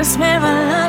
promise me love.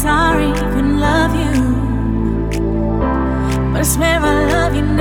sorry couldn't love you, but I swear I love you now.